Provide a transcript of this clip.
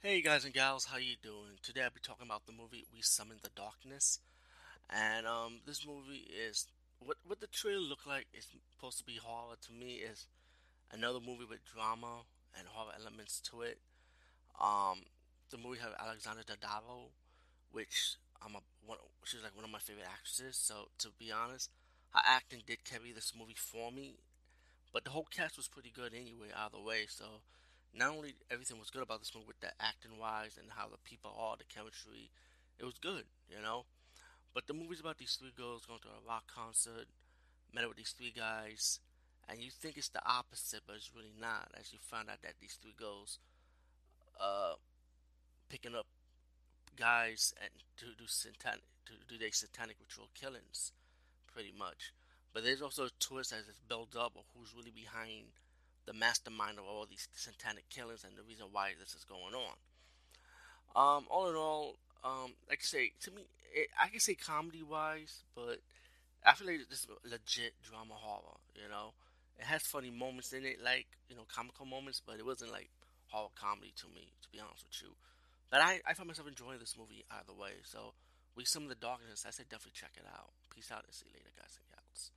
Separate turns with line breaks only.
Hey guys and gals, how you doing? Today I'll be talking about the movie We Summon the Darkness. And um this movie is what what the trailer look like is supposed to be horror to me is another movie with drama and horror elements to it. Um the movie have Alexandra Daddario, which I'm a one she's like one of my favorite actresses, so to be honest, her acting did carry this movie for me but the whole cast was pretty good anyway, either way. So not only everything was good about this movie with the acting wise and how the people are, the chemistry, it was good, you know. But the movie's about these three girls going to a rock concert, met up with these three guys, and you think it's the opposite, but it's really not. As you find out that these three girls, uh, picking up guys and to do satanic, to do their satanic ritual killings, pretty much. But there's also a twist as it's built up of who's really behind the mastermind of all these satanic killings and the reason why this is going on. Um, all in all, um, like I say, to me, it, I can say comedy wise, but I feel like this is legit drama horror. You know, it has funny moments in it, like you know, comical moments, but it wasn't like horror comedy to me, to be honest with you. But I, I found myself enjoying this movie either way. So, We Summon the Darkness, I say definitely check it out. Peace out and see you later, guys and gals.